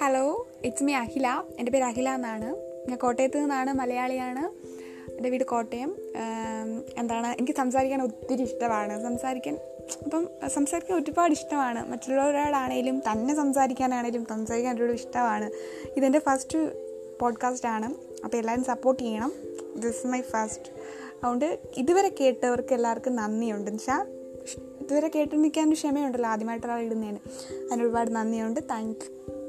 Hello it's me അഖില എന്റെ പേര് അഖില എന്നാണ്. ഞാൻ കോട്ടയത്ത് നിന്നാണ് മലയാളിയാണ്. എന്റെ വീട് കോട്ടയം. എന്താണ് എനിക്ക് സംസാരിക്കാൻ ഒത്തിരി ഇഷ്ടമാണ്. സംസാരിക്കാൻ അപ്പം സംസാരിക്കാൻ ഒരുപാട് ഇഷ്ടമാണ്. മറ്റുള്ളവരോടാണേലും തന്നെ സംസാരിക്കാനാണേലും സംസാരിക്കാൻ ഒരുപാട് ഇഷ്ടമാണ്. ഇതെന്റെ ഫസ്റ്റ് പോഡ്കാസ്റ്റ് ആണ്. അപ്പോൾ എല്ലാവരും സപ്പോർട്ട് ചെയ്യണം. ദിസ് മൈ ഫസ്റ്റ് അതുകൊണ്ട് ഇതുവരെ കേട്ടവർക്ക് എല്ലാവർക്കും നന്ദിയുണ്ട്. വെച്ചാൽ ഇതുവരെ കേട്ട് നിൽക്കാൻ ക്ഷമയുണ്ടല്ലോ ആദ്യമായിട്ട് ഒരാൾ ഇടുന്നതിന് അതിന് ഒരുപാട് നന്ദിയുണ്ട്. Thank you